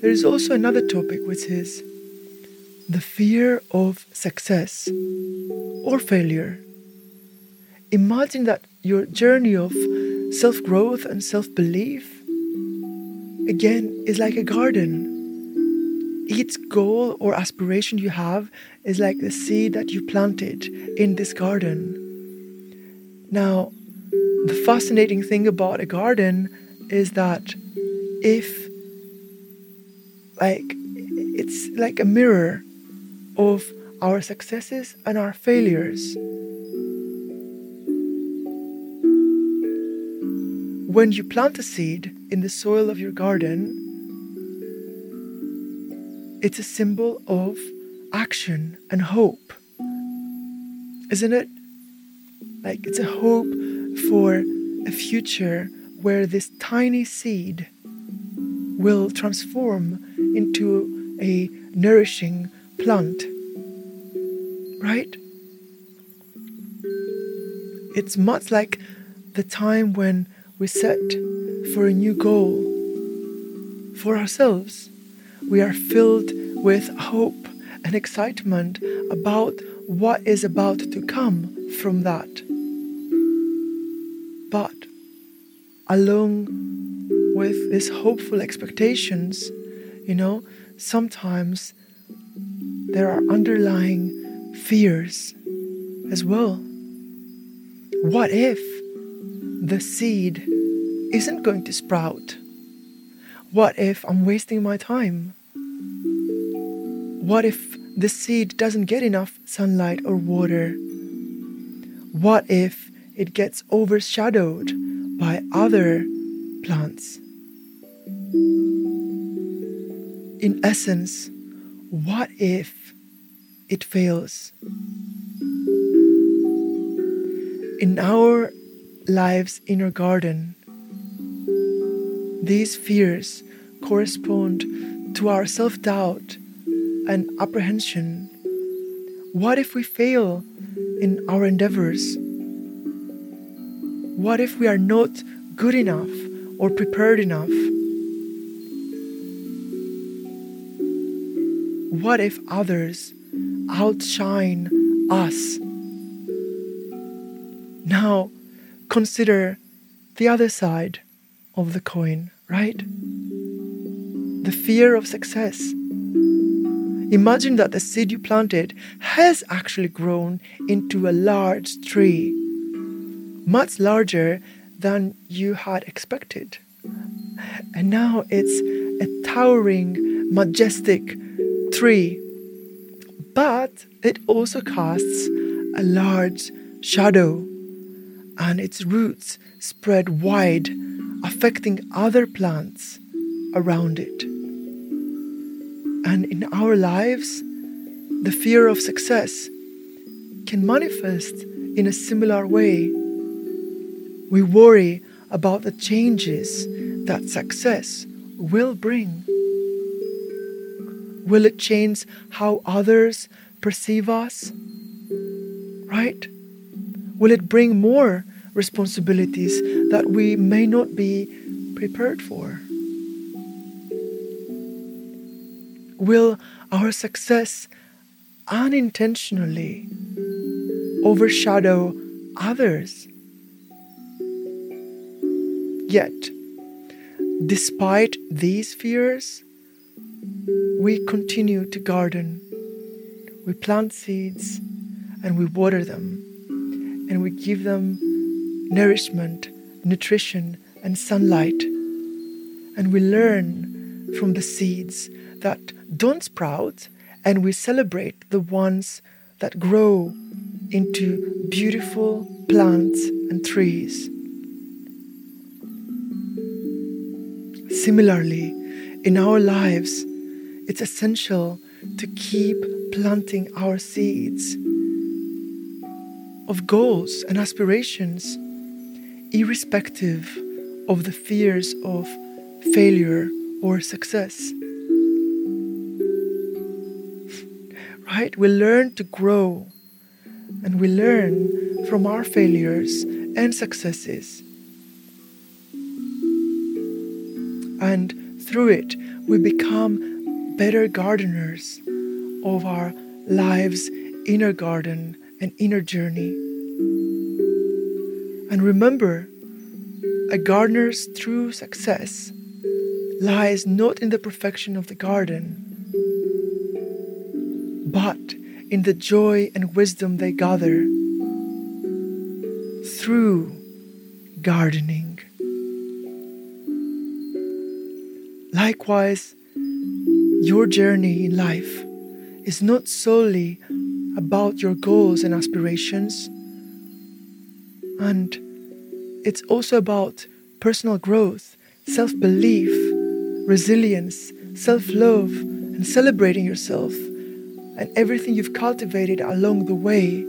there is also another topic which is the fear of success or failure. Imagine that your journey of self growth and self belief, again, is like a garden. Each goal or aspiration you have is like the seed that you planted in this garden. Now, the fascinating thing about a garden is that if, like, it's like a mirror of our successes and our failures. When you plant a seed in the soil of your garden, it's a symbol of action and hope. Isn't it? Like it's a hope for a future where this tiny seed will transform into a nourishing plant. Right? It's much like the time when we set for a new goal for ourselves. We are filled with hope and excitement about what is about to come from that. But along with these hopeful expectations, you know, sometimes there are underlying fears as well. What if the seed isn't going to sprout? What if I'm wasting my time? What if the seed doesn't get enough sunlight or water? What if it gets overshadowed by other plants? In essence, what if it fails? In our lives' inner garden, these fears correspond to our self doubt and apprehension. What if we fail in our endeavors? What if we are not good enough or prepared enough? What if others outshine us? Now, consider the other side of the coin, right? The fear of success. Imagine that the seed you planted has actually grown into a large tree, much larger than you had expected. And now it's a towering, majestic tree. But it also casts a large shadow, and its roots spread wide, affecting other plants around it. And in our lives, the fear of success can manifest in a similar way. We worry about the changes that success will bring. Will it change how others perceive us? Right? Will it bring more responsibilities that we may not be prepared for? Will our success unintentionally overshadow others? Yet, despite these fears, we continue to garden. We plant seeds and we water them and we give them nourishment, nutrition, and sunlight. And we learn from the seeds that don't sprout and we celebrate the ones that grow into beautiful plants and trees. Similarly, in our lives, it's essential to keep planting our seeds of goals and aspirations, irrespective of the fears of failure or success. right? We learn to grow and we learn from our failures and successes. And through it, we become better gardeners of our lives' inner garden and inner journey. And remember, a gardener's true success lies not in the perfection of the garden, but in the joy and wisdom they gather through gardening. Likewise, your journey in life is not solely about your goals and aspirations, and it's also about personal growth, self belief, resilience, self love, and celebrating yourself and everything you've cultivated along the way.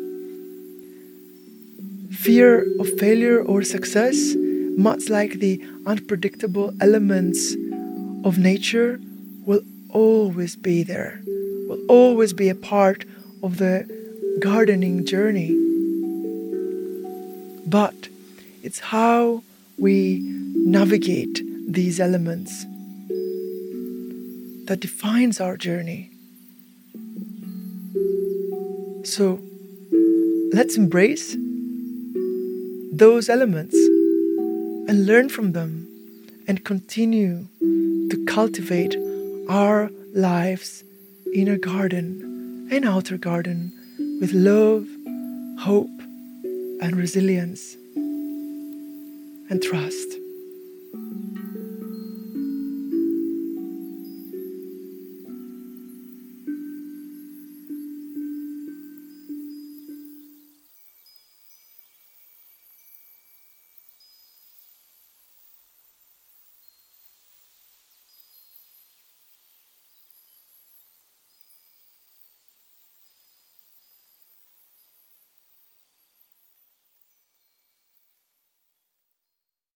Fear of failure or success, much like the unpredictable elements of nature, will always be there, will always be a part of the gardening journey. But it's how we navigate these elements that defines our journey. So let's embrace those elements and learn from them and continue to cultivate our lives inner garden and outer garden with love, hope, and resilience and trust.